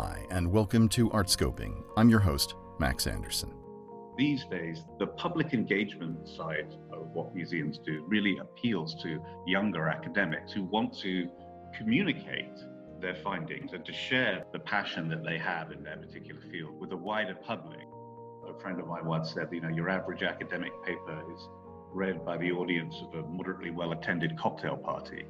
Hi, and welcome to Artscoping. I'm your host, Max Anderson. These days, the public engagement side of what museums do really appeals to younger academics who want to communicate their findings and to share the passion that they have in their particular field with a wider public. A friend of mine once said, you know, your average academic paper is read by the audience of a moderately well attended cocktail party.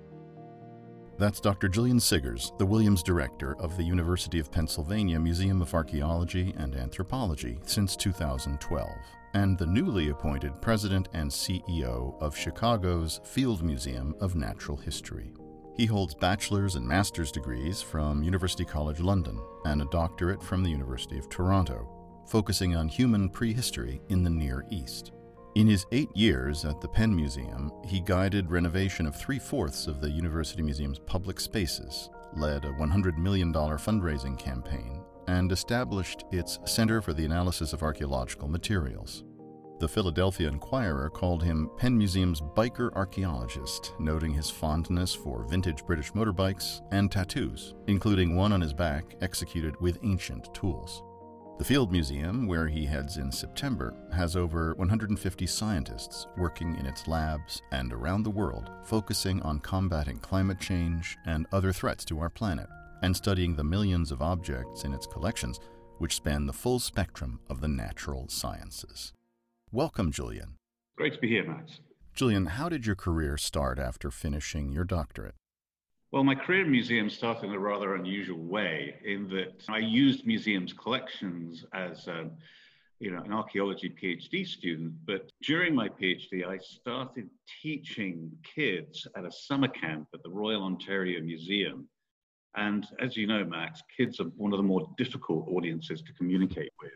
That's Dr. Julian Siggers, the Williams Director of the University of Pennsylvania Museum of Archaeology and Anthropology since 2012, and the newly appointed President and CEO of Chicago's Field Museum of Natural History. He holds bachelor's and master's degrees from University College London and a doctorate from the University of Toronto, focusing on human prehistory in the Near East. In his eight years at the Penn Museum, he guided renovation of three fourths of the University Museum's public spaces, led a $100 million fundraising campaign, and established its Center for the Analysis of Archaeological Materials. The Philadelphia Inquirer called him Penn Museum's biker archaeologist, noting his fondness for vintage British motorbikes and tattoos, including one on his back executed with ancient tools. The Field Museum, where he heads in September, has over 150 scientists working in its labs and around the world, focusing on combating climate change and other threats to our planet, and studying the millions of objects in its collections, which span the full spectrum of the natural sciences. Welcome, Julian. Great to be here, Max. Julian, how did your career start after finishing your doctorate? Well, my career in museums started in a rather unusual way in that I used museums collections as a, you know, an archaeology PhD student. But during my PhD, I started teaching kids at a summer camp at the Royal Ontario Museum. And as you know, Max, kids are one of the more difficult audiences to communicate with.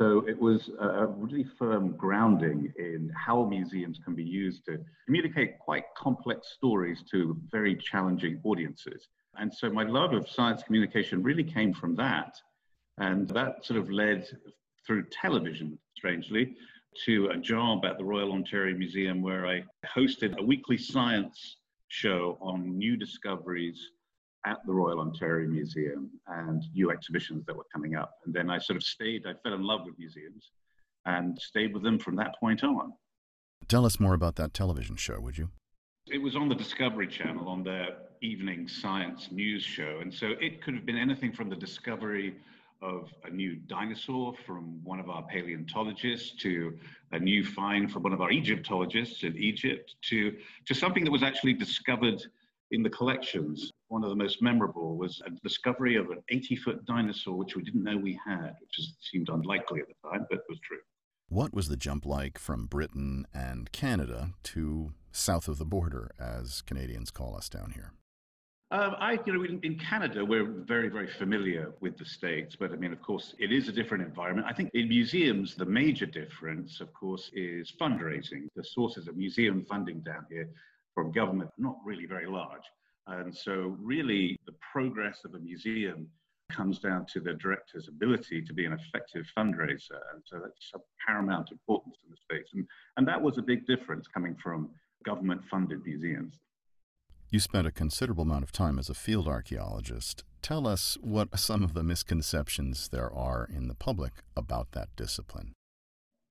So it was a really firm grounding in how museums can be used to communicate quite complex stories to very challenging audiences. And so my love of science communication really came from that. And that sort of led through television, strangely, to a job at the Royal Ontario Museum where I hosted a weekly science show on new discoveries at the Royal Ontario Museum and new exhibitions that were coming up. And then I sort of stayed, I fell in love with museums and stayed with them from that point on. Tell us more about that television show, would you? It was on the Discovery Channel on their evening science news show. And so it could have been anything from the discovery of a new dinosaur from one of our paleontologists to a new find from one of our Egyptologists in Egypt to, to something that was actually discovered in the collections. One of the most memorable was a discovery of an 80 foot dinosaur, which we didn't know we had, which seemed unlikely at the time, but was true. What was the jump like from Britain and Canada to south of the border, as Canadians call us down here? Um, I, you know, in, in, Canada, we're very, very familiar with the States, but I mean, of course, it is a different environment. I think in museums, the major difference, of course, is fundraising. The sources of museum funding down here from government not really very large. And so, really, the progress of a museum comes down to the director's ability to be an effective fundraiser. And so, that's of paramount importance in the States. And, and that was a big difference coming from government funded museums. You spent a considerable amount of time as a field archaeologist. Tell us what some of the misconceptions there are in the public about that discipline.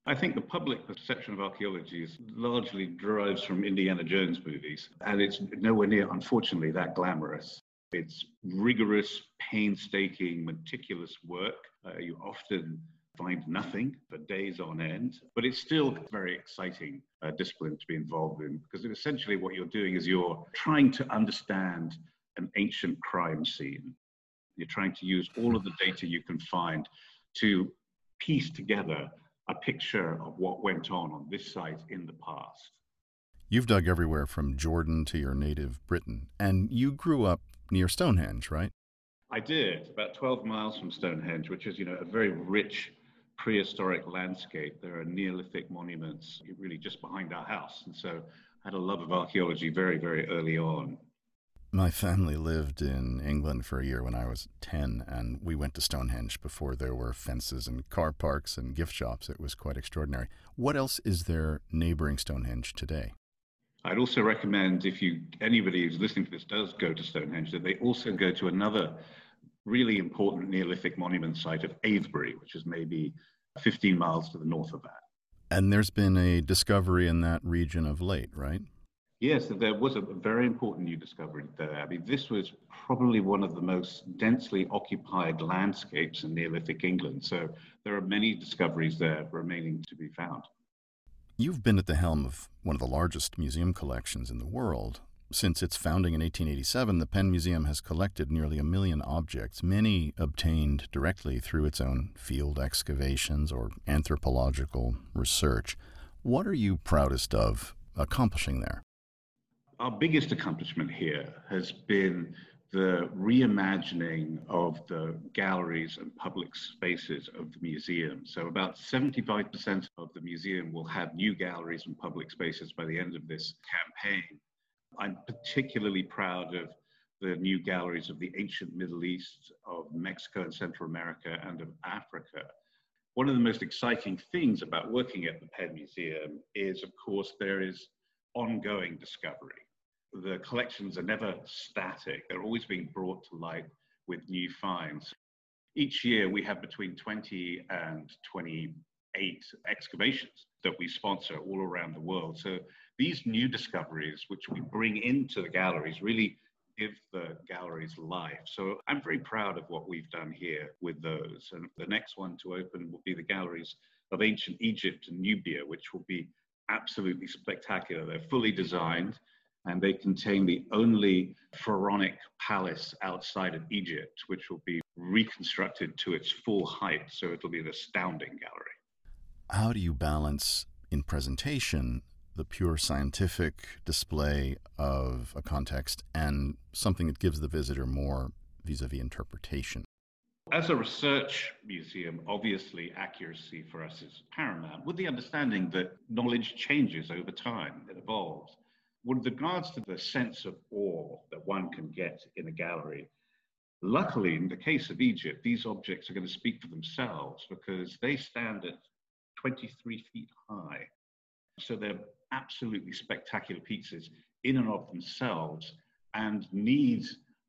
I think the public perception of archaeology is largely derives from Indiana Jones movies, and it's nowhere near, unfortunately, that glamorous. It's rigorous, painstaking, meticulous work. Uh, you often find nothing for days on end, but it's still a very exciting uh, discipline to be involved in because essentially what you're doing is you're trying to understand an ancient crime scene. You're trying to use all of the data you can find to piece together a picture of what went on on this site in the past. You've dug everywhere from Jordan to your native Britain, and you grew up near Stonehenge, right? I did, about 12 miles from Stonehenge, which is, you know, a very rich prehistoric landscape. There are Neolithic monuments really just behind our house. And so I had a love of archaeology very, very early on. My family lived in England for a year when I was 10, and we went to Stonehenge before there were fences and car parks and gift shops. It was quite extraordinary. What else is there neighboring Stonehenge today? I'd also recommend if you anybody who's listening to this does go to Stonehenge that they also go to another really important Neolithic monument site of Avebury, which is maybe 15 miles to the north of that. And there's been a discovery in that region of late, right? Yes, there was a very important new discovery there. I mean, this was probably one of the most densely occupied landscapes in Neolithic England. So there are many discoveries there remaining to be found. You've been at the helm of one of the largest museum collections in the world. Since its founding in 1887, the Penn Museum has collected nearly a million objects, many obtained directly through its own field excavations or anthropological research. What are you proudest of accomplishing there? Our biggest accomplishment here has been the reimagining of the galleries and public spaces of the museum. So about 75% of the museum will have new galleries and public spaces by the end of this campaign. I'm particularly proud of the new galleries of the ancient Middle East, of Mexico and Central America, and of Africa. One of the most exciting things about working at the Penn Museum is, of course, there is ongoing discovery. The collections are never static, they're always being brought to light with new finds. Each year, we have between 20 and 28 excavations that we sponsor all around the world. So these new discoveries, which we bring into the galleries, really give the galleries life. So I'm very proud of what we've done here with those. And the next one to open will be the galleries of ancient Egypt and Nubia, which will be absolutely spectacular. They're fully designed and they contain the only pharaonic palace outside of Egypt, which will be reconstructed to its full height. So it'll be an astounding gallery. How do you balance in presentation the pure scientific display of a context and something that gives the visitor more vis a vis interpretation. As a research museum, obviously accuracy for us is paramount, with the understanding that knowledge changes over time, it evolves. With regards to the sense of awe that one can get in a gallery, luckily, in the case of Egypt, these objects are going to speak for themselves because they stand at 23 feet high. So they're absolutely spectacular pieces in and of themselves and need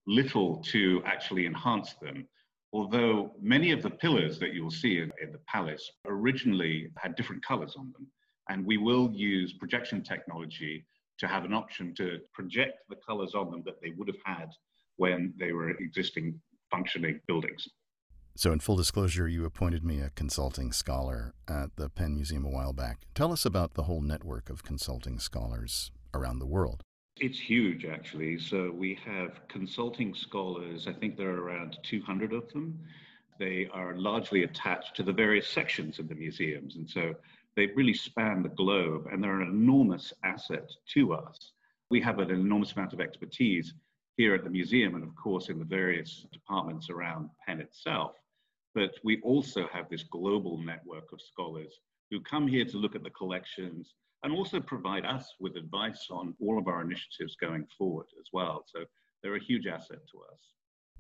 little to actually enhance them. Although many of the pillars that you will see in, in the palace originally had different colors on them. And we will use projection technology to have an option to project the colors on them that they would have had when they were existing functioning buildings. So, in full disclosure, you appointed me a consulting scholar at the Penn Museum a while back. Tell us about the whole network of consulting scholars around the world. It's huge, actually. So, we have consulting scholars, I think there are around 200 of them. They are largely attached to the various sections of the museums. And so, they really span the globe and they're an enormous asset to us. We have an enormous amount of expertise here at the museum and, of course, in the various departments around Penn itself. But we also have this global network of scholars who come here to look at the collections and also provide us with advice on all of our initiatives going forward as well. So they're a huge asset to us.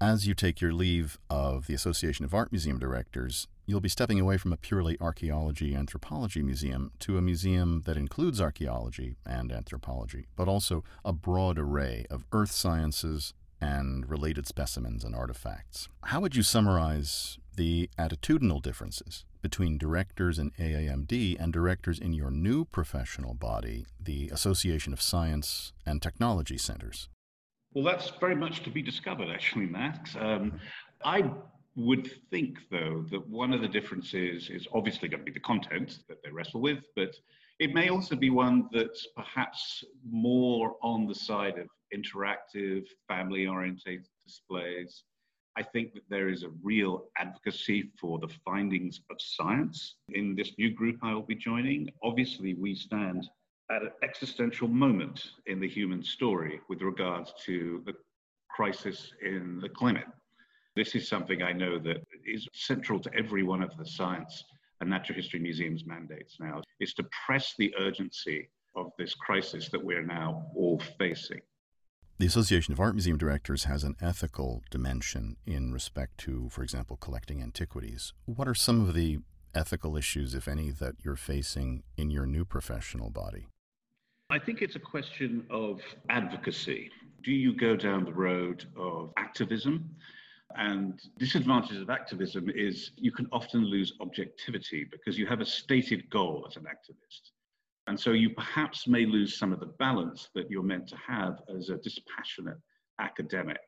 As you take your leave of the Association of Art Museum Directors, you'll be stepping away from a purely archaeology anthropology museum to a museum that includes archaeology and anthropology, but also a broad array of earth sciences and related specimens and artifacts. How would you summarize the attitudinal differences between directors in AAMD and directors in your new professional body, the Association of Science and Technology Centers? Well, that's very much to be discovered, actually, Max. Um, I would think, though, that one of the differences is obviously going to be the content that they wrestle with, but it may also be one that's perhaps more on the side of interactive, family oriented displays, I think that there is a real advocacy for the findings of science in this new group I will be joining. Obviously, we stand at an existential moment in the human story with regards to the crisis in the climate. This is something I know that is central to every one of the science and natural history museums mandates now is to press the urgency of this crisis that we're now all facing. The Association of Art Museum Directors has an ethical dimension in respect to, for example, collecting antiquities. What are some of the ethical issues, if any, that you're facing in your new professional body? I think it's a question of advocacy. Do you go down the road of activism And disadvantages of activism is you can often lose objectivity because you have a stated goal as an activist. And so you perhaps may lose some of the balance that you're meant to have as a dispassionate academic.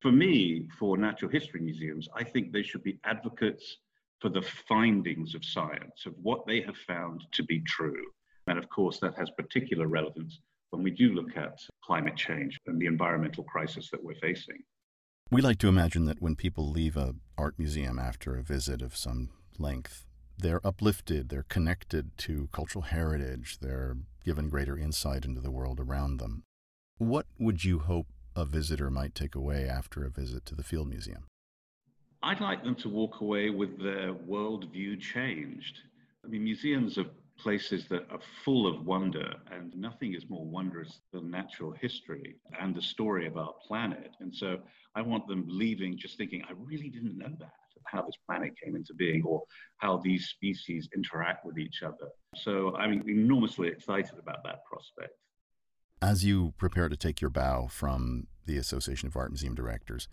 For me, for natural history museums, I think they should be advocates for the findings of science, of what they have found to be true. And of course, that has particular relevance when we do look at climate change and the environmental crisis that we're facing. We like to imagine that when people leave a art museum after a visit of some length, they're uplifted, they're connected to cultural heritage, they're given greater insight into the world around them. What would you hope a visitor might take away after a visit to the Field Museum? I'd like them to walk away with their worldview changed. I mean, museums are places that are full of wonder, and nothing is more wondrous than natural history and the story of our planet. And so I want them leaving just thinking, I really didn't know that, how this planet came into being or how these species interact with each other. So I'm enormously excited about that prospect. As you prepare to take your bow from the Association of Art Museum Directors,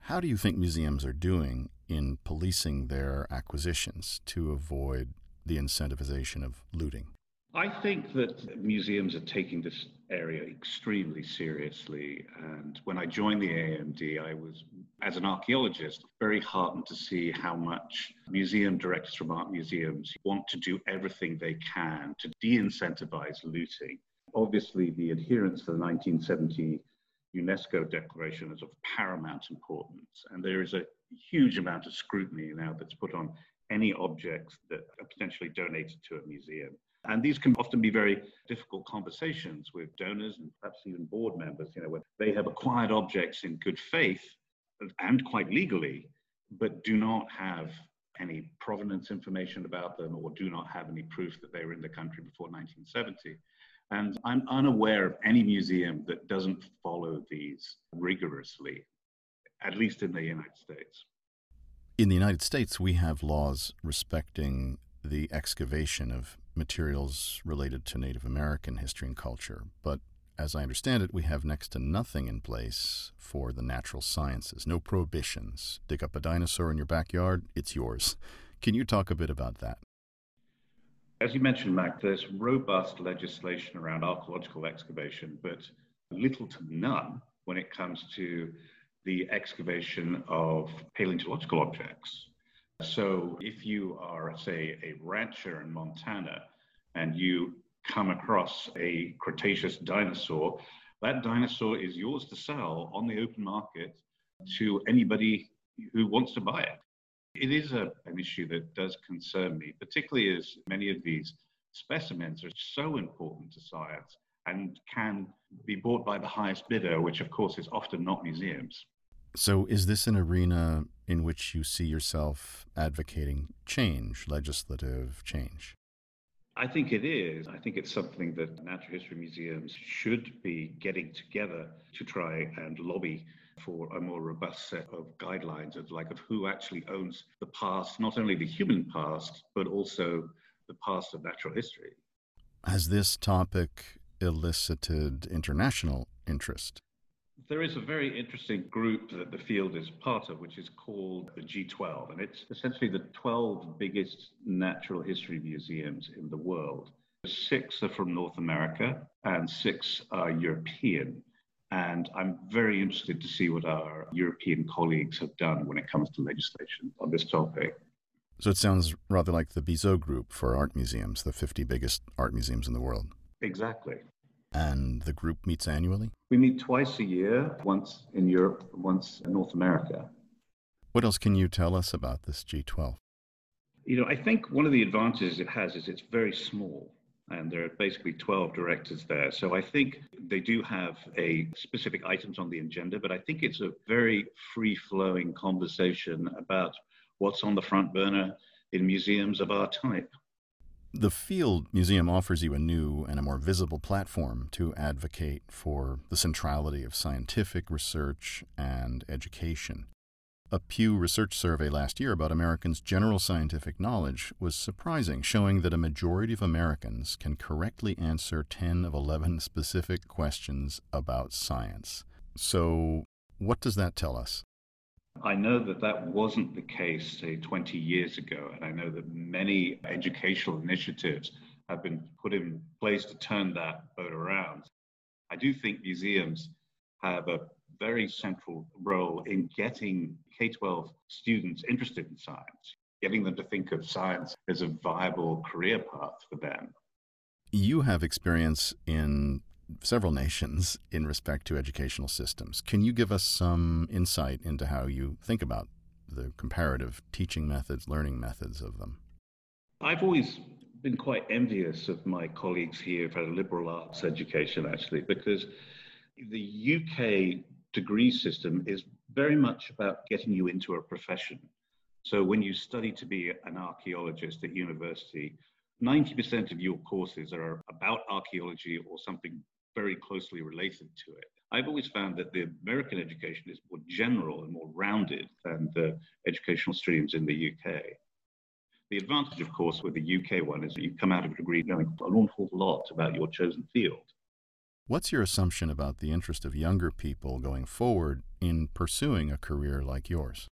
how do you think museums are doing in policing their acquisitions to avoid the incentivization of looting? I think that museums are taking this area extremely seriously. And when I joined the AMD, I was, as an archaeologist, very heartened to see how much museum directors from art museums want to do everything they can to de incentivize looting. Obviously, the adherence to the 1970 UNESCO declaration is of paramount importance. And there is a huge amount of scrutiny now that's put on any objects that are potentially donated to a museum. And these can often be very difficult conversations with donors and perhaps even board members, you know, where they have acquired objects in good faith and quite legally, but do not have any provenance information about them or do not have any proof that they were in the country before 1970. And I'm unaware of any museum that doesn't follow these rigorously, at least in the United States. In the United States, we have laws respecting the excavation of materials related to Native American history and culture, but as I understand it, we have next to nothing in place for the natural sciences. No prohibitions. Dig up a dinosaur in your backyard, it's yours. Can you talk a bit about that? As you mentioned, Mac, there's robust legislation around archaeological excavation, but little to none when it comes to the excavation of paleontological objects. So if you are, say, a rancher in Montana and you come across a Cretaceous dinosaur, that dinosaur is yours to sell on the open market to anybody who wants to buy it. It is a, an issue that does concern me, particularly as many of these specimens are so important to science and can be bought by the highest bidder, which of course is often not museums. So, is this an arena in which you see yourself advocating change, legislative change? I think it is. I think it's something that natural history museums should be getting together to try and lobby for a more robust set of guidelines of like of who actually owns the past, not only the human past, but also the past of natural history. Has this topic elicited international interest? There is a very interesting group that the field is part of, which is called the G12, and it's essentially the 12 biggest natural history museums in the world. Six are from North America, and six are European. And I'm very interested to see what our European colleagues have done when it comes to legislation on this topic. So it sounds rather like the Bizot Group for art museums, the 50 biggest art museums in the world. Exactly. And the group meets annually? We meet twice a year, once in Europe, once in North America. What else can you tell us about this G12? You know, I think one of the advantages it has is it's very small and there are basically 12 directors there. So I think they do have a specific items on the agenda, but I think it's a very free flowing conversation about what's on the front burner in museums of our type. The Field Museum offers you a new and a more visible platform to advocate for the centrality of scientific research and education. A Pew Research survey last year about Americans' general scientific knowledge was surprising, showing that a majority of Americans can correctly answer 10 of 11 specific questions about science. So, what does that tell us? I know that that wasn't the case, say, 20 years ago. And I know that many educational initiatives have been put in place to turn that boat around. I do think museums have a very central role in getting K 12 students interested in science, getting them to think of science as a viable career path for them. You have experience in several nations in respect to educational systems. Can you give us some insight into how you think about the comparative teaching methods, learning methods of them? I've always been quite envious of my colleagues here who've had a liberal arts education, actually, because the UK degree system is very much about getting you into a profession. So when you study to be an archaeologist at university, 90% of your courses are about archaeology or something very closely related to it. I've always found that the American education is more general and more rounded than the educational streams in the UK. The advantage, of course, with the UK one is that you come out of a degree knowing an awful lot about your chosen field. What's your assumption about the interest of younger people going forward in pursuing a career like yours?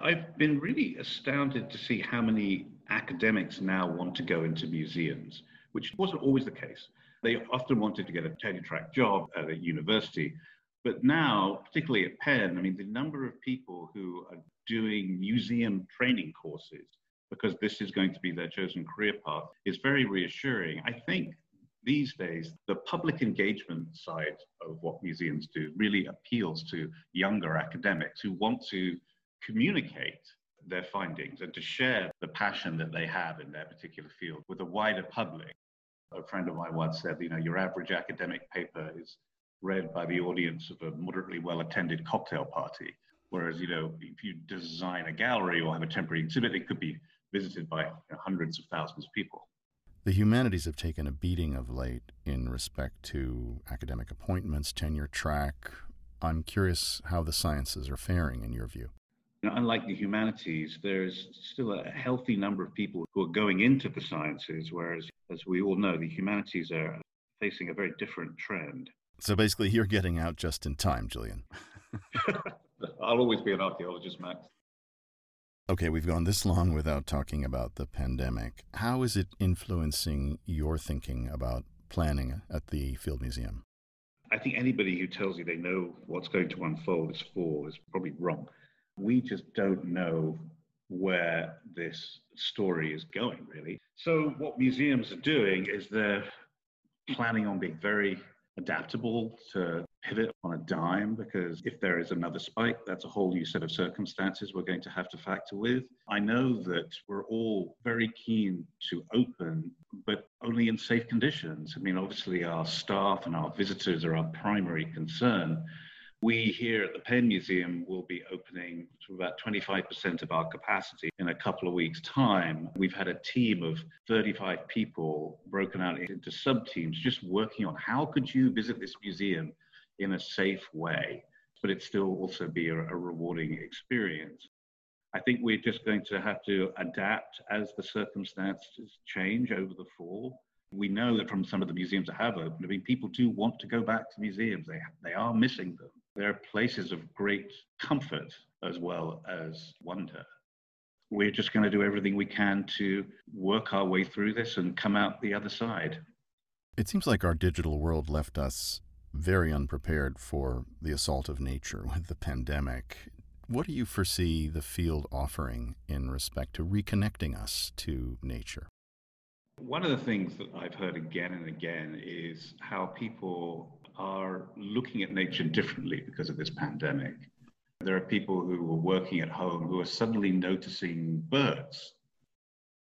I've been really astounded to see how many academics now want to go into museums, which wasn't always the case. They often wanted to get a tenure track job at a university. But now, particularly at Penn, I mean, the number of people who are doing museum training courses because this is going to be their chosen career path is very reassuring. I think these days, the public engagement side of what museums do really appeals to younger academics who want to communicate their findings and to share the passion that they have in their particular field with a wider public. A friend of mine once said, you know, your average academic paper is read by the audience of a moderately well attended cocktail party. Whereas, you know, if you design a gallery or have a temporary exhibit, it could be visited by you know, hundreds of thousands of people. The humanities have taken a beating of late in respect to academic appointments, tenure track. I'm curious how the sciences are faring in your view. You know, unlike the humanities, there's still a healthy number of people who are going into the sciences, whereas, as we all know, the humanities are facing a very different trend. So basically, you're getting out just in time, Julian. I'll always be an archaeologist, Max. Okay, we've gone this long without talking about the pandemic. How is it influencing your thinking about planning at the Field Museum? I think anybody who tells you they know what's going to unfold this fall is probably wrong. We just don't know where this story is going, really. So, what museums are doing is they're planning on being very adaptable to pivot on a dime because if there is another spike, that's a whole new set of circumstances we're going to have to factor with. I know that we're all very keen to open, but only in safe conditions. I mean, obviously, our staff and our visitors are our primary concern. We here at the Penn Museum will be opening to about 25% of our capacity in a couple of weeks' time. We've had a team of 35 people broken out into sub teams just working on how could you visit this museum in a safe way, but it still also be a, a rewarding experience. I think we're just going to have to adapt as the circumstances change over the fall. We know that from some of the museums that have opened, I mean, people do want to go back to museums. They, they are missing them. They're places of great comfort as well as wonder. We're just going to do everything we can to work our way through this and come out the other side. It seems like our digital world left us very unprepared for the assault of nature with the pandemic. What do you foresee the field offering in respect to reconnecting us to nature? One of the things that I've heard again and again is how people are looking at nature differently because of this pandemic. There are people who are working at home who are suddenly noticing birds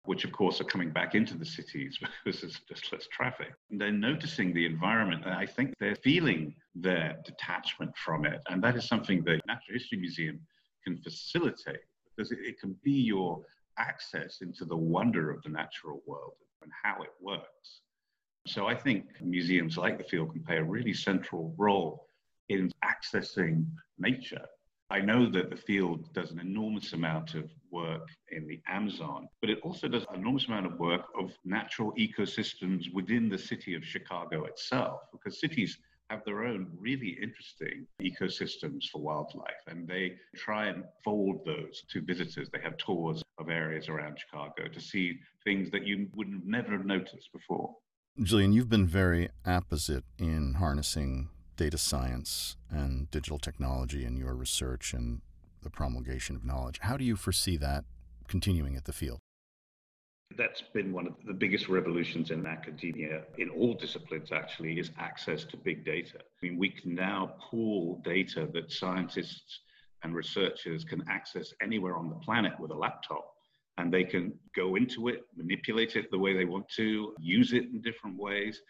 which of course are coming back into the cities because there's just less traffic. And they're noticing the environment, and I think they're feeling their detachment from it. And that is something that Natural History Museum can facilitate because it, it can be your access into the wonder of the natural world and how it works. So I think museums like the field can play a really central role in accessing nature I know that the field does an enormous amount of work in the Amazon, but it also does an enormous amount of work of natural ecosystems within the city of Chicago itself, because cities have their own really interesting ecosystems for wildlife, and they try and fold those to visitors. They have tours of areas around Chicago to see things that you would never have noticed before. Julian, you've been very apposite in harnessing data science and digital technology in your research and the promulgation of knowledge. How do you foresee that continuing at the field? That's been one of the biggest revolutions in academia, in all disciplines actually, is access to big data. I mean, we can now pool data that scientists and researchers can access anywhere on the planet with a laptop. And they can go into it, manipulate it the way they want to, use it in different ways.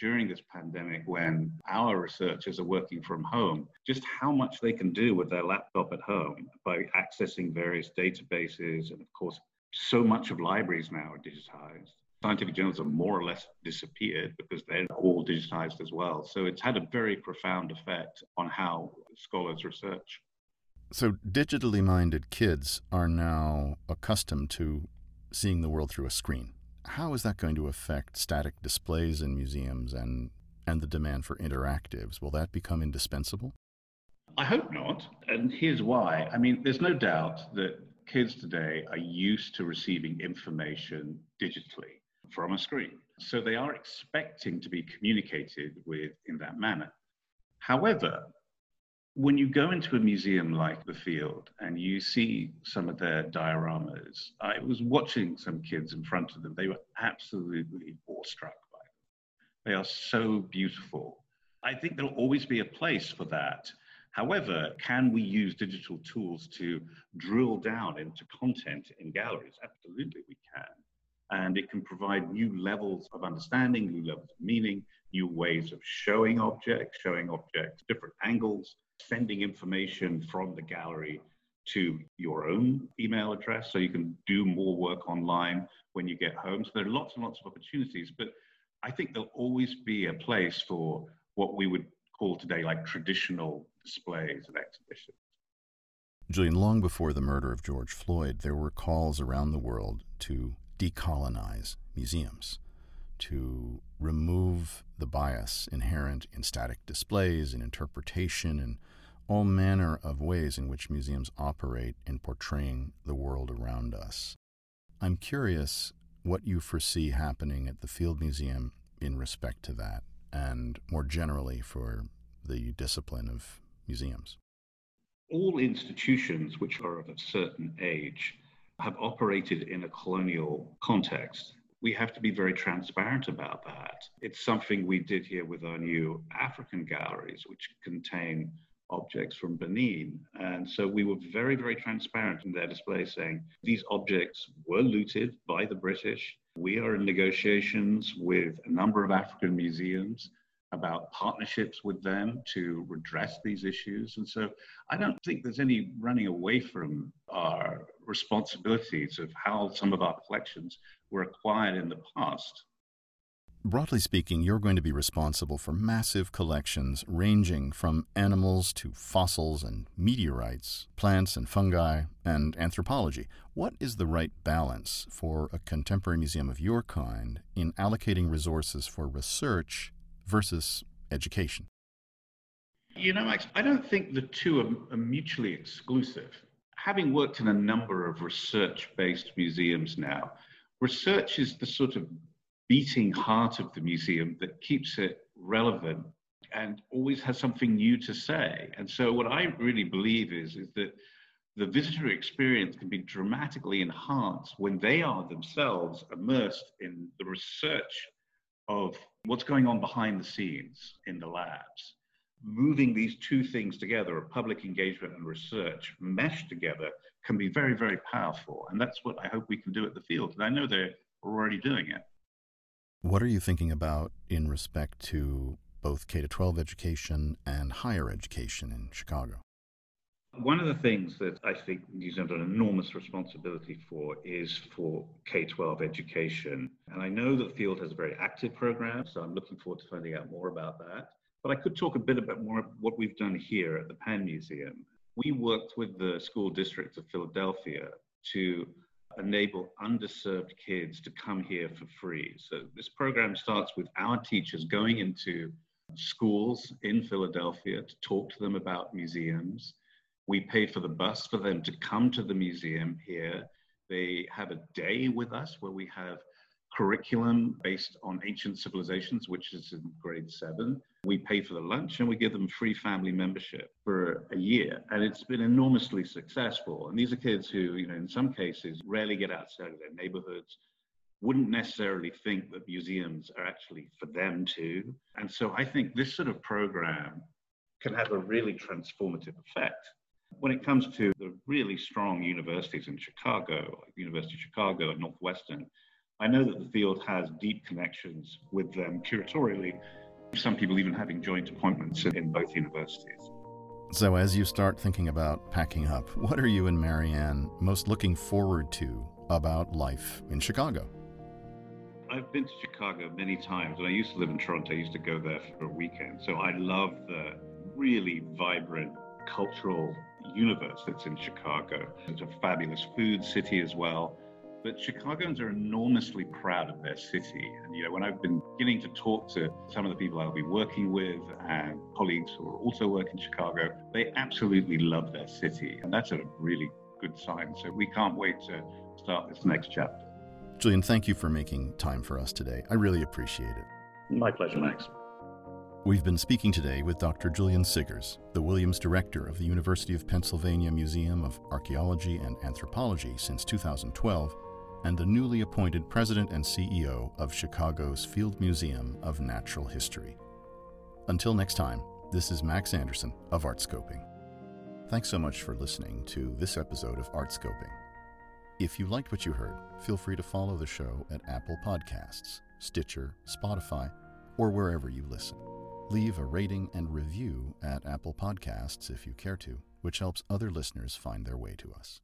During this pandemic, when our researchers are working from home, just how much they can do with their laptop at home by accessing various databases and, of course, so much of libraries now are digitized. Scientific journals have more or less disappeared because they're all digitized as well. So it's had a very profound effect on how scholars research. So, digitally minded kids are now accustomed to seeing the world through a screen. How is that going to affect static displays in museums and, and the demand for interactives? Will that become indispensable? I hope not. And here's why. I mean, there's no doubt that kids today are used to receiving information digitally from a screen. So they are expecting to be communicated with in that manner. However, when you go into a museum like the field and you see some of their dioramas, I was watching some kids in front of them. They were absolutely awestruck by them. They are so beautiful. I think there'll always be a place for that However, can we use digital tools to drill down into content in galleries? Absolutely, we can. And it can provide new levels of understanding, new levels of meaning, new ways of showing objects, showing objects, different angles, sending information from the gallery to your own email address so you can do more work online when you get home. So there are lots and lots of opportunities, but I think there'll always be a place for what we would call today like traditional displays and exhibitions. Julian, long before the murder of George Floyd, there were calls around the world to decolonize museums, to remove the bias inherent in static displays and interpretation and all manner of ways in which museums operate in portraying the world around us. I'm curious what you foresee happening at the Field Museum in respect to that and more generally for the discipline of museums? All institutions which are of a certain age have operated in a colonial context. We have to be very transparent about that. It's something we did here with our new African galleries, which contain objects from Benin. And so we were very, very transparent in their display saying these objects were looted by the British. We are in negotiations with a number of African museums about partnerships with them to redress these issues. And so I don't think there's any running away from our responsibilities of how some of our collections were acquired in the past. Broadly speaking, you're going to be responsible for massive collections ranging from animals to fossils and meteorites, plants and fungi, and anthropology. What is the right balance for a contemporary museum of your kind in allocating resources for research versus education? You know, Max, I don't think the two are, are mutually exclusive. Having worked in a number of research based museums now, research is the sort of beating heart of the museum that keeps it relevant and always has something new to say. And so, what I really believe is, is that the visitor experience can be dramatically enhanced when they are themselves immersed in the research of what's going on behind the scenes in the labs. Moving these two things together, public engagement and research, meshed together, can be very, very powerful. And that's what I hope we can do at the field. And I know they're already doing it. What are you thinking about in respect to both K 12 education and higher education in Chicago? One of the things that I think New Zealand has an enormous responsibility for is for K 12 education. And I know that field has a very active program, so I'm looking forward to finding out more about that. But I could talk a bit about more what we've done here at the Penn Museum. We worked with the school district of Philadelphia to enable underserved kids to come here for free. So this program starts with our teachers going into schools in Philadelphia to talk to them about museums. We pay for the bus for them to come to the museum here. They have a day with us where we have curriculum based on ancient civilizations, which is in grade seven. We pay for the lunch and we give them free family membership for a year. And it's been enormously successful. And these are kids who, you know, in some cases rarely get outside of their neighborhoods, wouldn't necessarily think that museums are actually for them too. And so I think this sort of program can have a really transformative effect. When it comes to the really strong universities in Chicago, like University of Chicago and Northwestern, I know that the field has deep connections with them curatorially, some people even having joint appointments in both universities. So, as you start thinking about packing up, what are you and Marianne most looking forward to about life in Chicago? I've been to Chicago many times, and I used to live in Toronto. I used to go there for a weekend. So I love the really vibrant cultural universe that's in Chicago. It's a fabulous food city as well. But Chicagoans are enormously proud of their city. And, you know, when I've been beginning to talk to some of the people I'll be working with and colleagues who are also work in Chicago, they absolutely love their city. And that's a really good sign. So we can't wait to start this next chapter. Julian, thank you for making time for us today. I really appreciate it. My pleasure, Max. We've been speaking today with Dr. Julian Siggers, the Williams Director of the University of Pennsylvania Museum of Archaeology and Anthropology since 2012, and the newly appointed President and CEO of Chicago's Field Museum of Natural History. Until next time, this is Max Anderson of Artscoping. Thanks so much for listening to this episode of Artscoping. If you liked what you heard, feel free to follow the show at Apple Podcasts, Stitcher, Spotify, or wherever you listen. Leave a rating and review at Apple Podcasts if you care to, which helps other listeners find their way to us.